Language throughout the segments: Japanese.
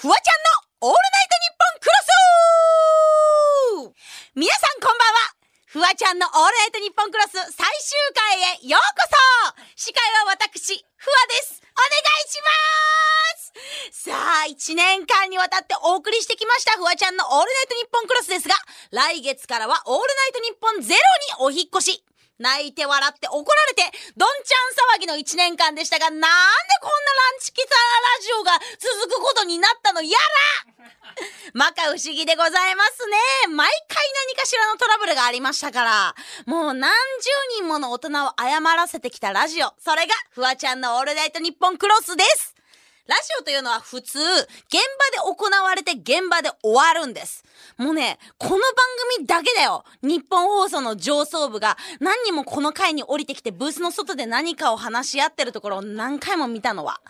フワちゃんのオールナイトニッポンクロス皆さんこんばんは。フワちゃんのオールナイトニッポンクロス最終回へようこそ。司会は私、フワです。お願いします。さあ、1年間にわたってお送りしてきましたフワちゃんのオールナイトニッポンクロスですが、来月からはオールナイトニッポンゼロにお引っ越し。泣いて笑って怒られて、どんちゃん騒ぎの1年間でしたが、なんでこんなランチキサラジオが続くことになったのやらまか不思議でございますね。毎回何かしらのトラブルがありましたから。もう何十人もの大人を謝らせてきたラジオ。それが、フワちゃんのオールナイトニッポンクロスです。ラジオというのは普通、現場で行われて現場で終わるんです。もうね、この番組だけだよ。日本放送の上層部が何人もこの回に降りてきてブースの外で何かを話し合ってるところを何回も見たのは。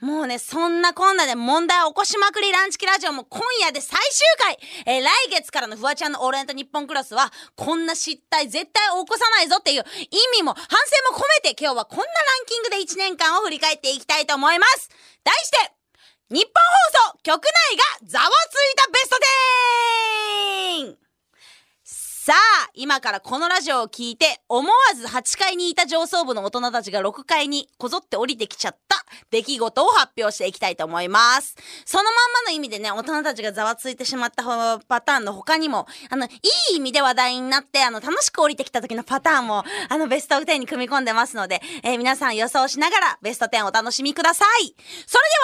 もうね、そんなこんなで問題を起こしまくりランチキラジオも今夜で最終回えー、来月からのフワちゃんのオールナイト日本クラスは、こんな失態絶対起こさないぞっていう意味も反省も込めて今日はこんなランキングで1年間を振り返っていきたいと思います。題して日本放送局内がざわついたベスト 10! さあ、今からこのラジオを聞いて、思わず8階にいた上層部の大人たちが6階にこぞって降りてきちゃった出来事を発表していきたいと思います。そのまんまの意味でね、大人たちがざわついてしまったパターンの他にも、あの、いい意味で話題になって、あの、楽しく降りてきた時のパターンも、あの、ベスト10に組み込んでますので、えー、皆さん予想しながらベスト10お楽しみください。それで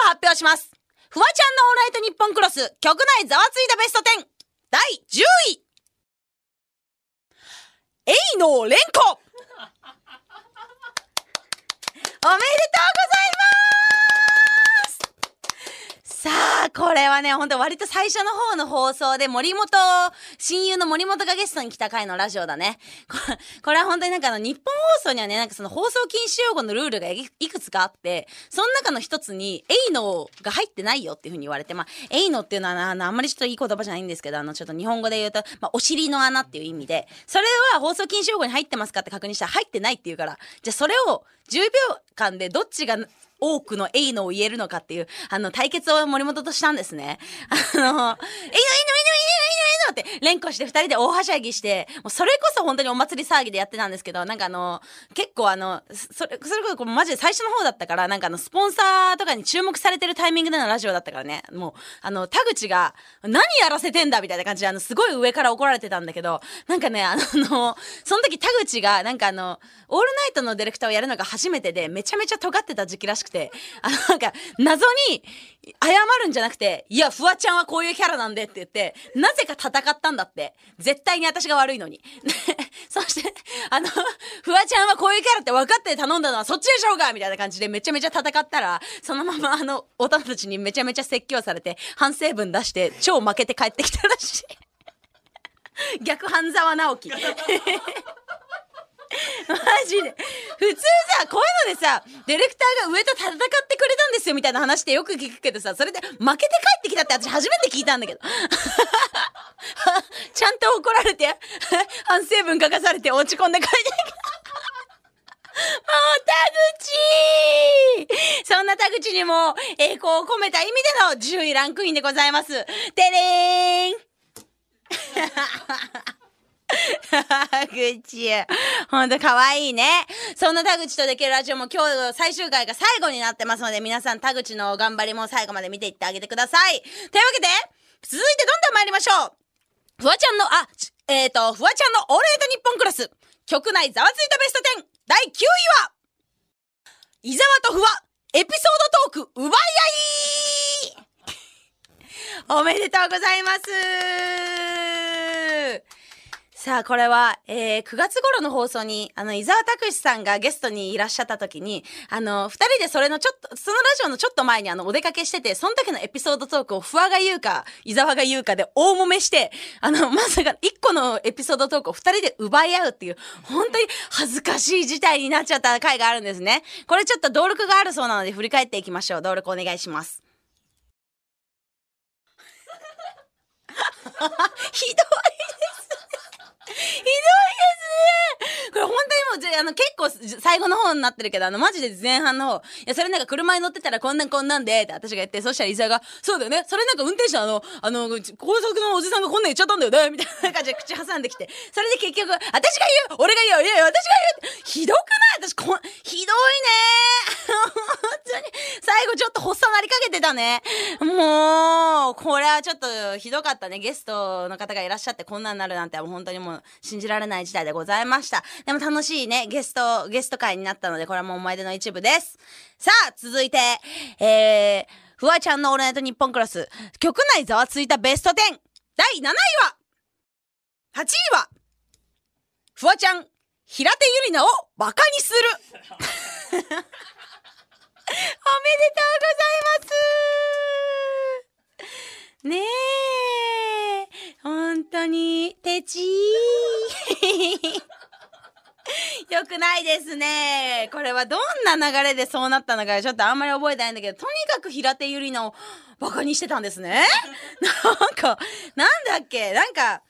は発表します。フワちゃんのオーライトニッポンクロス、局内ざわついたベスト10、第10位エイの連呼おめでとうございます。さあ、これはね、ほんと割と最初の方の放送で森本、親友の森本がゲストに来た回のラジオだね。これこれは本当になんかあの日本放送にはね、なんかその放送禁止用語のルールがいくつかあって、その中の一つに、エイノが入ってないよっていうふうに言われて、まあ、エイノっていうのはあの、あんまりちょっといい言葉じゃないんですけど、あの、ちょっと日本語で言うと、まあ、お尻の穴っていう意味で、それは放送禁止用語に入ってますかって確認したら入ってないって言うから、じゃあそれを10秒間でどっちが多くのエイノを言えるのかっていう、あの、対決を森本としたんですね。あの、エイノ、エイノ、エイノ、エイノ、エイノって連呼して二人で大はしゃぎして、もうそれこそ本当にお祭り騒ぎでやってたんですけど、なんかあの、結構あの、それ、それこそマジで最初の方だったから、なんかあの、スポンサーとかに注目されてるタイミングでのラジオだったからね、もう、あの、田口が、何やらせてんだみたいな感じで、あの、すごい上から怒られてたんだけど、なんかね、あの、その時田口が、なんかあの、オールナイトのディレクターをやるのが初めてで、めちゃめちゃ尖ってた時期らしくて、あの、なんか、謎に、謝るんじゃなくて、いや、フワちゃんはこういうキャラなんでって言って、なぜか戦ったんだって。絶対に私が悪いのに。そして、あの、フワちゃんはこういうキャラって分かって頼んだのはそっちでしょうかみたいな感じでめちゃめちゃ戦ったら、そのままあの、大人たちにめちゃめちゃ説教されて、反省文出して、超負けて帰ってきたらしい。逆半沢直樹。マジで。普通さ、こういうのでさ、ディレクターが上と戦ってくれたんですよみたいな話ってよく聞くけどさ、それで負けて帰ってきたって私初めて聞いたんだけど。ちゃんと怒られて、反省文書かされて落ち込んで帰ってきた。もう田口そんな田口にも栄光を込めた意味での10位ランクインでございます。てれーん 田口。ほんと可愛いね。そんな田口とできるラジオも今日最終回が最後になってますので、皆さん田口の頑張りも最後まで見ていってあげてください。というわけで、続いてどんどん参りましょう。フワちゃんの、あ、えっ、ー、と、フワちゃんのオールナイトニッポンクラス。局内ざわついたベスト10。第9位は、伊沢とフワ、エピソードトーク、奪い合い おめでとうございますさあ、これは、えー、9月頃の放送に、あの、伊沢拓司さんがゲストにいらっしゃった時に、あの、二人でそれのちょっと、そのラジオのちょっと前にあの、お出かけしてて、その時のエピソードトークを不破が言うか、伊沢が言うかで大揉めして、あの、まさか一個のエピソードトークを二人で奪い合うっていう、本当に恥ずかしい事態になっちゃった回があるんですね。これちょっと登録があるそうなので振り返っていきましょう。登録お願いします。ひどいですひどいですね。これ本当にももじゃあの結構最後の方になってるけど、あのマジで前半の方、いや、それなんか車に乗ってたらこんなんこんなんで、って私が言って、そしたら伊沢が、そうだよね、それなんか運転手あの、あの、高速のおじさんがこんなん言っちゃったんだよね、みたいな感じで口挟んできて、それで結局、私が言う俺が言ういやいや、私が言うひどくない？私こ、ひどいね。本当に、最後ちょっと発作なりかけてたね。もう、これはちょっとひどかったね。ゲストの方がいらっしゃってこんなんなるなんてもう本当にもう信じられない事態でございました。でも楽しいね、ゲスト、ゲスト会になったので、これはもう思い出の一部です。さあ、続いて、えー、フワちゃんのオールナイトニッポンクロス、局内ざわついたベスト10、第7位は、8位は、フワちゃん、平手ゆりなをバカにする。おめでとうございますねえ、本当に、てちー。よくないですね。これはどんな流れでそうなったのかちょっとあんまり覚えてないんだけど、とにかく平手ゆりなをバカにしてたんですね。なんか、なんだっけ？なんか、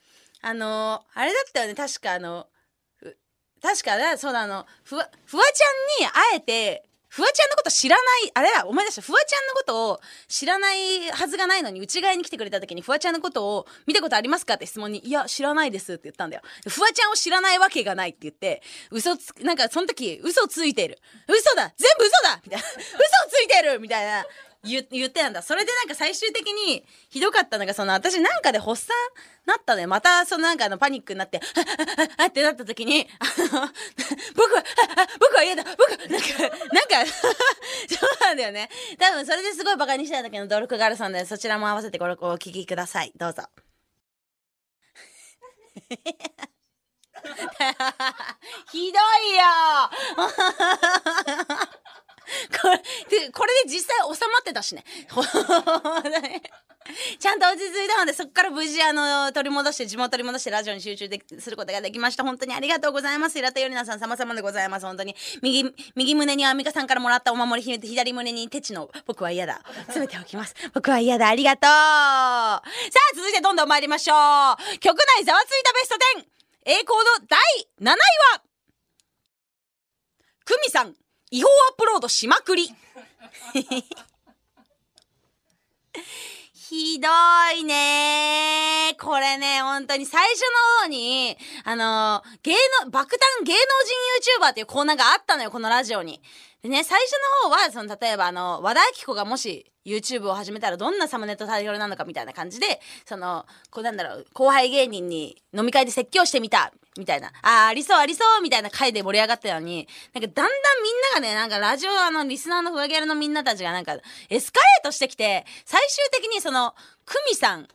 あの、あれだったよね。確かあの、確かね、そうだ、あの、ふわ、フワちゃんにあえて、フワちゃんのこと知らない、あれだ、思い出した。フワちゃんのことを知らないはずがないのに、内側に来てくれた時に、フワちゃんのことを見たことありますかって質問に、いや、知らないですって言ったんだよ。フワちゃんを知らないわけがないって言って、嘘つ、なんかその時、嘘ついてる。嘘だ全部嘘だみたいな。嘘ついてるみたいな。言言ってたんだ。それでなんか最終的にひどかったのが、その私なんかで発作なったね。またそのなんかのパニックになって、あってなった時に、あの、僕は、僕嫌だ僕なんか、なんか そうなんだよね。多分それですごいバカにしてた時のドルクガールさんで、そちらも合わせてこれお聞きください。どうぞ。ひどいよ これで、これで実際収まってたしね。ちゃんと落ち着いたので、そこから無事、あの、取り戻して、地元取り戻して、ラジオに集中ですることができました。本当にありがとうございます。平田よりなさん、様々でございます。本当に。右、右胸にアンミカさんからもらったお守り秘めて、左胸にテチの、僕は嫌だ。詰めておきます。僕は嫌だ。ありがとう。さあ、続いてどんどん参りましょう。局内ざわついたベスト 10! A コード第7位は、クミさん、違法アップロードしまくり。ひどいねこれね、本当に最初の方に、あの、芸能、爆弾芸能人 YouTuber っていうコーナーがあったのよ、このラジオに。でね、最初の方は、その、例えばあの、和田アキ子がもし YouTube を始めたらどんなサムネとタイトルなのかみたいな感じで、その、こうなんだろう、後輩芸人に飲み会で説教してみた、みたいな、ああ、りそうありそうみたいな回で盛り上がったのに、なんかだんだんみんながね、なんかラジオあの、リスナーのふわギャルのみんなたちがなんか、エスカレートしてきて、最終的にその、クミさん、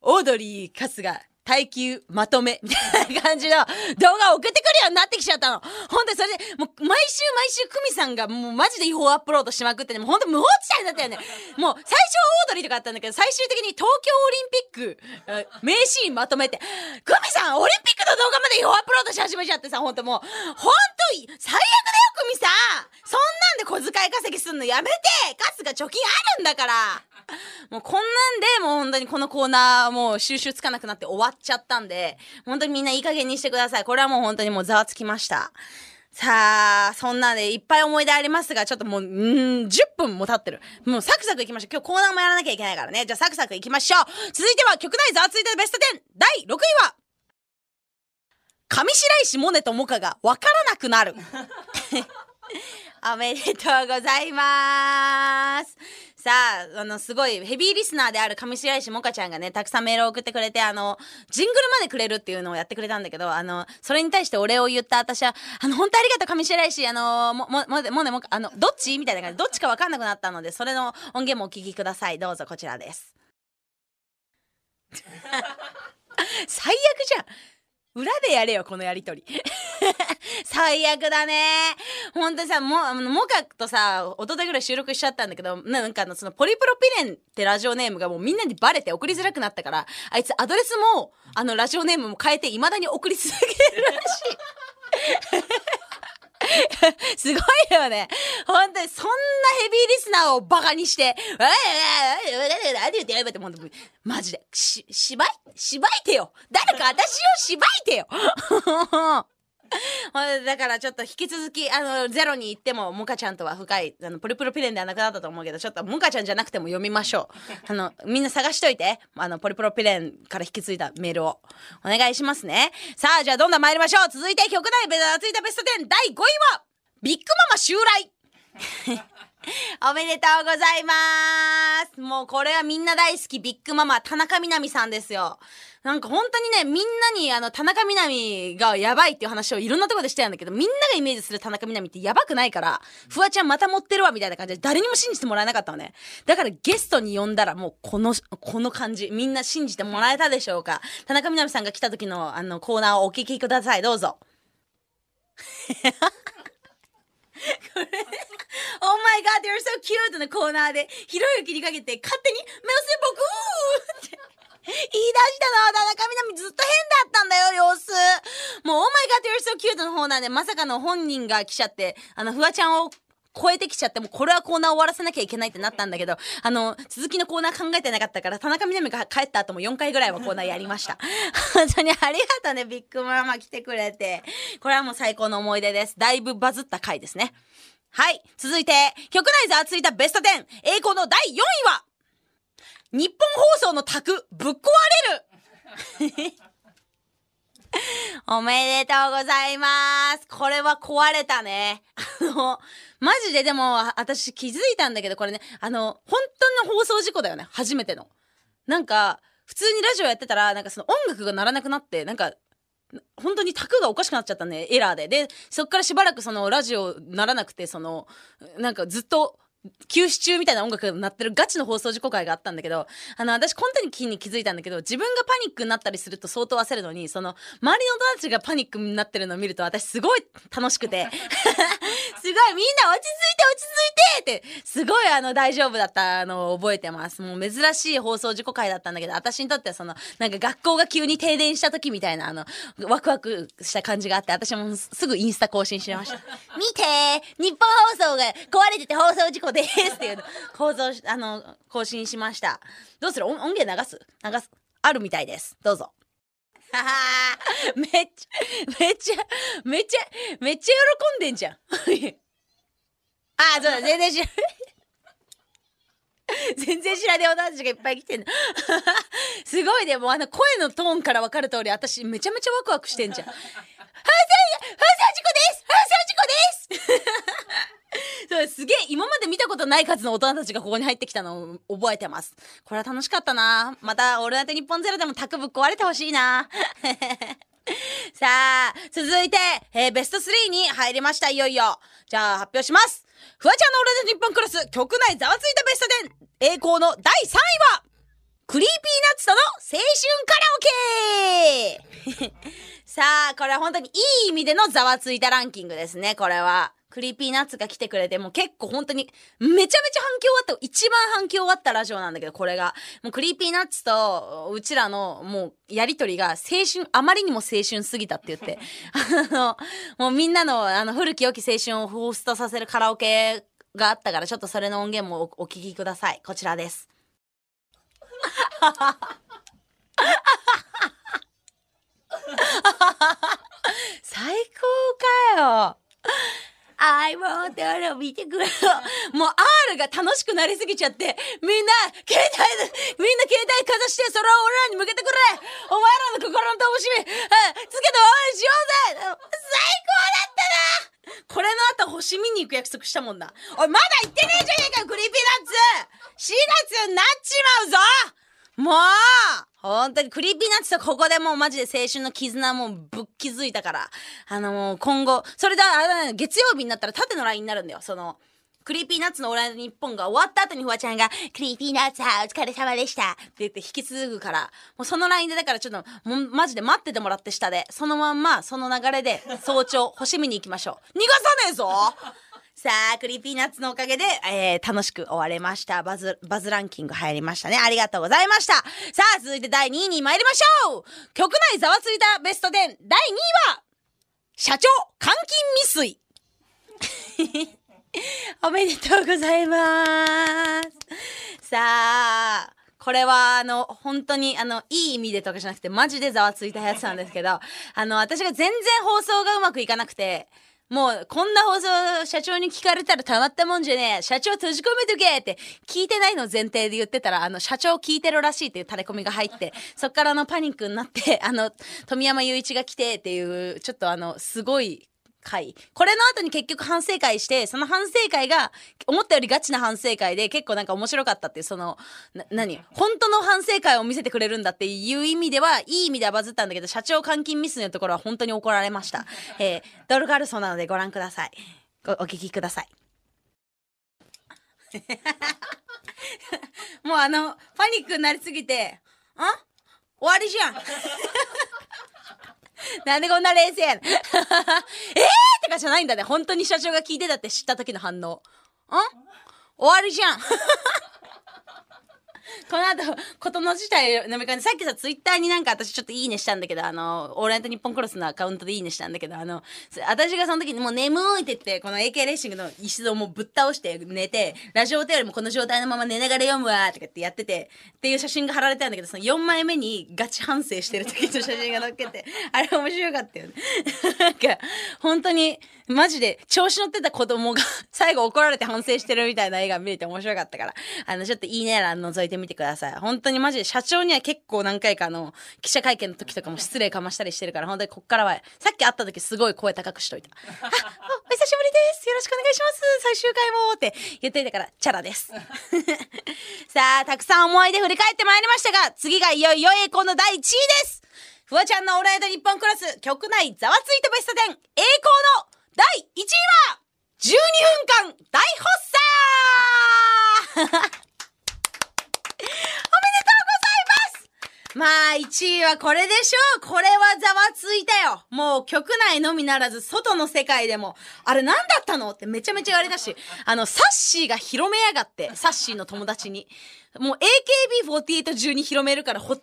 オードリー、春日、耐久まとめ、みたいな感じの動画を送ってくるようになってきちゃったの。ほんで、それで、もう、毎週毎週、クミさんがもうマジで違法アップロードしまくってね、もうほんと無法地帯になったよね。もう、最初はオードリーとかあったんだけど、最終的に東京オリンピック、名シーンまとめて、クミさん、オリンピックの動画まで違法アップロードし始めちゃってさ、ほんともう、ほんと、最悪だよ、クミさんそんなんで小遣い稼ぎすんのやめてカスが貯金あるんだからもうこんなんでもう本当にこのコーナーもう収集つかなくなって終わっちゃったんで、本当にみんないい加減にしてください。これはもう本当にもうざわつきました。さあ、そんなんでいっぱい思い出ありますが、ちょっともう、んー、10分も経ってる。もうサクサクいきましょう。今日コーナーもやらなきゃいけないからね。じゃあサクサクいきましょう。続いては曲内ざわついたベスト10第6位は上白石萌音とモカがわからなくなる。おめでとうございます。さあ、の、すごいヘビーリスナーである上白石萌歌ちゃんがね、たくさんメールを送ってくれて、あの、ジングルまでくれるっていうのをやってくれたんだけど、あの、それに対してお礼を言った私は、あの、本当ありがとう上白石、あの、も、も、も、もね、も、あの、どっち？みたいな感じで、どっちかわかんなくなったので、それの音源もお聞きください。どうぞ、こちらです。最悪じゃん。裏でやれよ、このやりとり。最悪だね。ほんとさ、も、あの、モカとさ、一昨日ぐらい収録しちゃったんだけど、なんかあの、その、ポリプロピレンってラジオネームがもうみんなにバレて送りづらくなったから、あいつアドレスも、あの、ラジオネームも変えて、未だに送り続けるらしい。すごいよね。本当に、そんなヘビーリスナーをバカにして、ええ、何言ってやればって、マジで、し、芝居芝居てよ誰か私を芝居てよ だからちょっと引き続き、あの、ゼロに行っても、モカちゃんとは深い、あの、プルプルピレンではなくなったと思うけど、ちょっとモカちゃんじゃなくても読みましょう。あの、みんな探しといて、あの、ポリプロピレンから引き継いだメールを。お願いしますね。さあ、じゃあどんどん参りましょう。続いて曲内ベタついたベスト10第5位は、ビッグママ襲来 おめでとうございますもうこれはみんな大好きビッグママ田中みな実さんですよ。なんか本当にね、みんなにあの田中みな実がやばいっていう話をいろんなとこでしてたんだけど、みんながイメージする田中みな実ってやばくないから、フワちゃんまた持ってるわみたいな感じで誰にも信じてもらえなかったのね。だからゲストに呼んだらもうこの、この感じ、みんな信じてもらえたでしょうか。田中みな実さんが来た時のあのコーナーをお聞きください。どうぞ。これ、Oh You're so cute のコーナーで、ひろゆきにかけて勝手に、メオセ僕って言い出したの。田中みな実ずっと変だったんだよ、様子。もう、Oh my god, you're so cute の方なんで、まさかの本人が来ちゃって、あの、フワちゃんを超えてきちゃってもうこれはコーナー終わらせなきゃいけないってなったんだけどあの続きのコーナー考えてなかったから田中みな実が帰った後も4回ぐらいはコーナーやりました本当にありがとうねビッグママ来てくれてこれはもう最高の思い出ですだいぶバズった回ですねはい続いて局内ざわついたベスト10栄光の第4位は日本放送の卓ぶっ壊れる おめでとうございます。これは壊れたね。あの、マジででも、私気づいたんだけど、これね、あの、本当の放送事故だよね。初めての。なんか、普通にラジオやってたら、なんかその音楽が鳴らなくなって、なんか、本当にタクがおかしくなっちゃったね、エラーで。で、そっからしばらくそのラジオならなくて、その、なんかずっと休止中みたいな音楽が鳴ってるガチの放送事故会があったんだけど、あの、私、この時に気づいたんだけど、自分がパニックになったりすると相当焦るのに、その、周りの友達がパニックになってるのを見ると、私すごい楽しくて、すごい、みんな落ち着いて落ち着いてって、すごいあの、大丈夫だったのを覚えてます。もう珍しい放送事故会だったんだけど、私にとってはその、なんか学校が急に停電した時みたいな、あの、ワクワクした感じがあって、私もすぐインスタ更新しました。見て日本放送が壊れてて放送事故ですっていうの構造あの更新しました。どうする？音源流す？流す。あるみたいです。どうぞ。めっちゃめっちゃめっちゃめっちゃ喜んでんじゃん。ああそうだ。全然知ら 全然知らねえ女たちがいっぱい来てんの。すごいね。もあの声のトーンから分かる通り私めちゃめちゃワクワクしてんじゃん。放送事故です！放送事故です！そうすげえ。今までことない数の大人たちがここに入ってきたのを覚えてます。これは楽しかったな。また「オールナイトニッポンゼロでもタクぶっ壊れてほしいな。さあ続いて、えー、ベスト3に入りましたいよいよ。じゃあ発表します。フワちゃんのオールナイトニッポンクロス局内ざわついたベスト10栄光の第3位は Creepy Nuts との青春カラオケ。さあ、これは本当にいい意味でのざわついたランキングですね、これは。 Creepy Nuts が来てくれて、もう結構本当に、めちゃめちゃ反響あった、一番反響あったラジオなんだけど、これが。もう Creepy Nuts と、うちらの、もう、やりとりが、青春、あまりにも青春すぎたって言って、あの、もうみんなの、あの、古き良き青春を彷彿とさせるカラオケがあったから、ちょっとそれの音源もおお聞きください。こちらです。最高かよ。I want to 見てくれよ。もう R が楽しくなりすぎちゃって、みんな、携帯、みんな携帯かざして、それを俺らに向けてくれお前らの心の楽しみ、つけて応援しようぜ最高だったなこれの後星見に行く約束したもんな。おい、まだ行ってねえじゃねえかよ Creepy Nuts !4 月になっちまうぞもう本当に Creepy Nuts とここでもうマジで青春の絆もうぶっ築いたから。あのもう今後、それであれ月曜日になったら縦のラインになるんだよ。その、 Creepy Nuts のオールナイトニッポンが終わった後にフワちゃんが、 Creepy Nuts はお疲れ様でしたって言って引き継ぐから、もうそのラインでだからちょっと、もうマジで待っててもらって下で、そのまんま、その流れで早朝、星見に行きましょう。逃がさねえぞさあ、 Creepy Nuts のおかげで、えー、楽しく終われました。バズ、バズランキング入りましたね。ありがとうございました。さあ、続いて第2位に参りましょう局内ざわついたベスト10第2位は、社長、監禁未遂。おめでとうございます。さあ、これは、あの、本当に、あの、いい意味でとかじゃなくて、マジでざわついたやつなんですけど、あの、私が全然放送がうまくいかなくて、もう、こんな放送、社長に聞かれたらたまったもんじゃねえ。社長閉じ込めとけって聞いてないの前提で言ってたら、あの、社長聞いてるらしいっていうタレコミが入って、そっからあの、パニックになって、あの、富山雄一が来てっていう、ちょっとあの、すごい、会これの後に結局反省会してその反省会が思ったよりガチな反省会で結構なんか面白かったっていうそのな何？本当の反省会を見せてくれるんだっていう意味ではいい意味ではバズったんだけど社長監禁ミスのところは本当に怒られました、えー、ドルガルソなのでご覧ください。ごお聞きください。もうあのパニックになりすぎて「あ？終わりじゃん」なんでこんな冷静やん。えーとかじゃないんだね。本当に社長が聞いてたって知った時の反応。ん終わりじゃん。この後、ことの自体飲み会で、さっきさ、ツイッターになんか私ちょっといいねしたんだけど、あの、オールナイトニッポンクロスのアカウントでいいねしたんだけど、あの、私がその時にもう眠いって言って、この AK レーシングの石をもぶっ倒して寝て、ラジオテレビもこの状態のまま寝ながら読むわとかってやってて、っていう写真が貼られたんだけど、その4枚目にガチ反省してる時の写真が載っけて、あれ面白かったよね。なんか、本当に、マジで調子乗ってた子供が 最後怒られて反省してるみたいな映画見れて面白かったから、あの、ちょっといいね欄覗いてみてください。本当にマジで社長には結構何回かあの、記者会見の時とかも失礼かましたりしてるから、本当にこっからは、さっき会った時すごい声高くしといた。あ、お久しぶりです。よろしくお願いします。最終回もって言っていたから、チャラです。さあ、たくさん思い出振り返ってまいりましたが、次がいよいよ栄光の第1位です。フワちゃんのオールナイトニッポンクラス、局内ざわついたベスト10、栄光の第1位は、12分間大発作まあ、1位はこれでしょう。これはざわついたよ。もう局内のみならず、外の世界でも、あれ何だったのってめちゃめちゃ言われたし、あの、サッシーが広めやがって、サッシーの友達に。もう AKB48 中に広めるから、AKB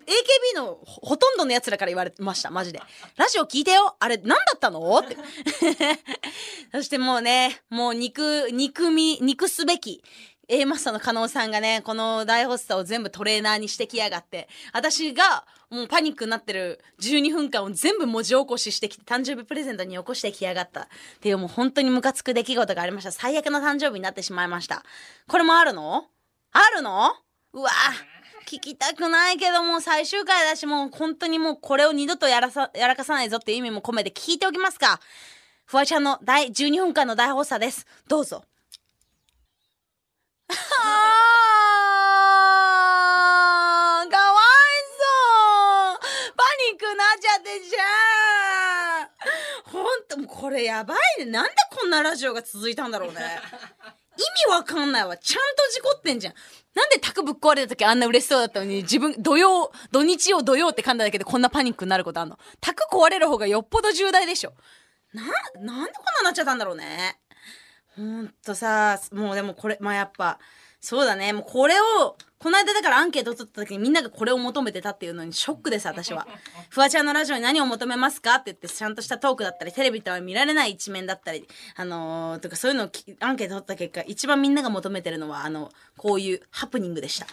のほとんどの奴らから言われました、マジで。ラジオ聞いてよあれ何だったのって。そしてもうね、もう肉、肉み、肉すべき。A マスターの加納さんがね、この大発作を全部トレーナーにしてきやがって、私がもうパニックになってる12分間を全部文字起こししてきて、誕生日プレゼントに起こしてきやがったっていうもう本当にムカつく出来事がありました。最悪の誕生日になってしまいました。これもあるの？あるの？うわ聞きたくないけども最終回だしもう本当にもうこれを二度とやらさ、やらかさないぞっていう意味も込めて聞いておきますか。フワちゃんの第12分間の大発作です。どうぞ。あ ーかわいそう。パニックなっちゃってじゃん。ほんともうこれやばいね。なんでこんなラジオが続いたんだろうね。意味わかんないわ。ちゃんと事故ってんじゃん。なんで卓ぶっ壊れた時あんな嬉しそうだったのに自分土曜土日を土曜って噛んだだけでこんなパニックになることあんの。卓壊れる方がよっぽど重大でしょ。ななんでこんななっちゃったんだろうねほんとさ、もうでもこれ、まあやっぱ、そうだね、もうこれを、この間だからアンケート取った時にみんながこれを求めてたっていうのにショックです、私は。フワちゃんのラジオに何を求めますかって言って、ちゃんとしたトークだったり、テレビでは見られない一面だったり、あのー、とかそういうのをアンケート取った結果、一番みんなが求めてるのは、あの、こういうハプニングでした。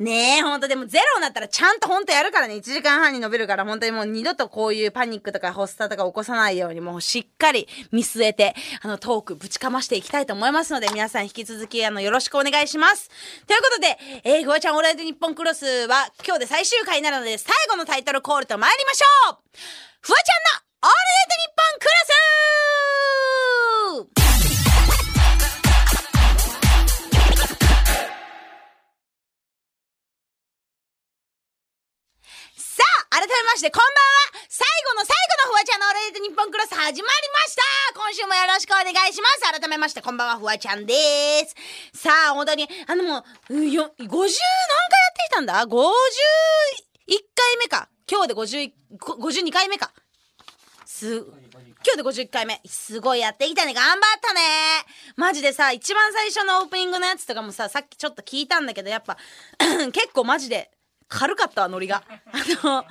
ねえ、ほんとでもゼロになったらちゃんとほんとやるからね。1時間半に伸びるから本当にもう二度とこういうパニックとかホスターとか起こさないようにもうしっかり見据えて、あのトークぶちかましていきたいと思いますので皆さん引き続きあのよろしくお願いします。ということで、えー、フワちゃんオーライトニッポンクロスは今日で最終回になるので最後のタイトルコールと参りましょうフワちゃんのオールナイトニッポンクロス改めまして、こんばんは最後の最後のフワちゃんのオールナイトニッポンクロス始まりました今週もよろしくお願いします改めまして、こんばんは、フワちゃんですさあ、本当に、あのもう、よ、50何回やってきたんだ ?51 回目か。今日で50、52回目か。す、今日で51回目。すごいやってきたね。頑張ったね。マジでさ、一番最初のオープニングのやつとかもさ、さっきちょっと聞いたんだけど、やっぱ、結構マジで、軽かったわ、ノリが。あの、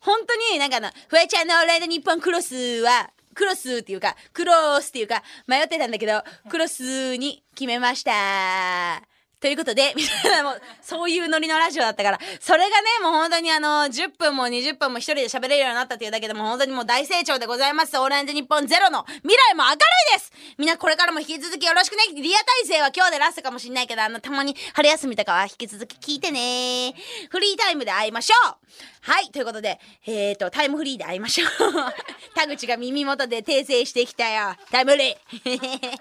本当になんかあの、フワちゃんのオールナイドニッポンクロスは、クロスっていうか、クロースっていうか、迷ってたんだけど、クロスに決めました。ということで、みたいなもう、そういうノリのラジオだったから、それがね、もう本当にあの、10分も20分も一人で喋れるようになったっていうだけでも本当にもう大成長でございます。オールナイトニッポンゼロの未来も明るいですみんなこれからも引き続きよろしくね。リア体制は今日でラストかもしんないけど、あの、たまに春休みとかは引き続き聞いてね。フリータイムで会いましょうはい、ということで、えーと、タイムフリーで会いましょう。田口が耳元で訂正してきたよ。タイムフリー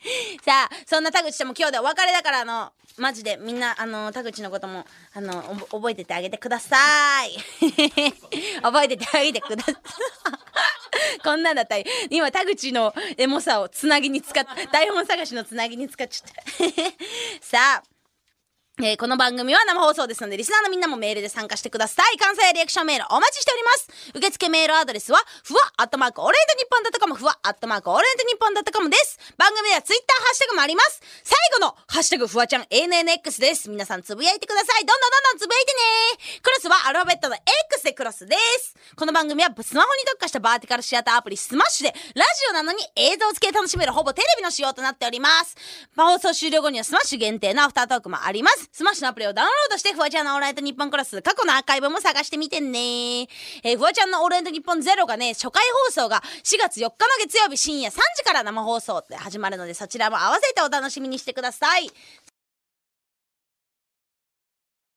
さあ、そんな田口とも今日でお別れだから、あの、マジでみんな、あの、田口のことも、あの、覚えててあげてください。覚えててあげてください。こんなんだったら、今田口のエモさをつなぎに使っ、台本探しのつなぎに使っちゃった。さあ、えーこの番組は生放送ですので、リスナーのみんなもメールで参加してください。感想やリアクションメールお待ちしております。受付メールアドレスは、ふわアットマークオールナイトニッポンドットコム、ふわアットマークオールナイトニッポンドットコムです。番組ではツイッターハッシュタグもあります。最後のハッシュタグフワちゃん ANNX です。皆さんつぶやいてください。どんどんどんどんつぶやいてね。クロスはアルファベットの X でクロスです。この番組はスマホに特化したバーティカルシアターアプリスマッシュで、ラジオなのに映像付きで楽しめるほぼテレビの仕様となっております。放送終了後にはスマッシュ限定のアフタートークもあります。スマッシュのアプリをダウンロードして、フワちゃんのオールナイトニッポンクロス過去のアーカイブも探してみてね。えー、フワちゃんのオールナイトニッポンゼロがね、初回放送が4月4日の月曜日深夜3時から生放送で始まるので、そちらも合わせてお楽しみにしてください。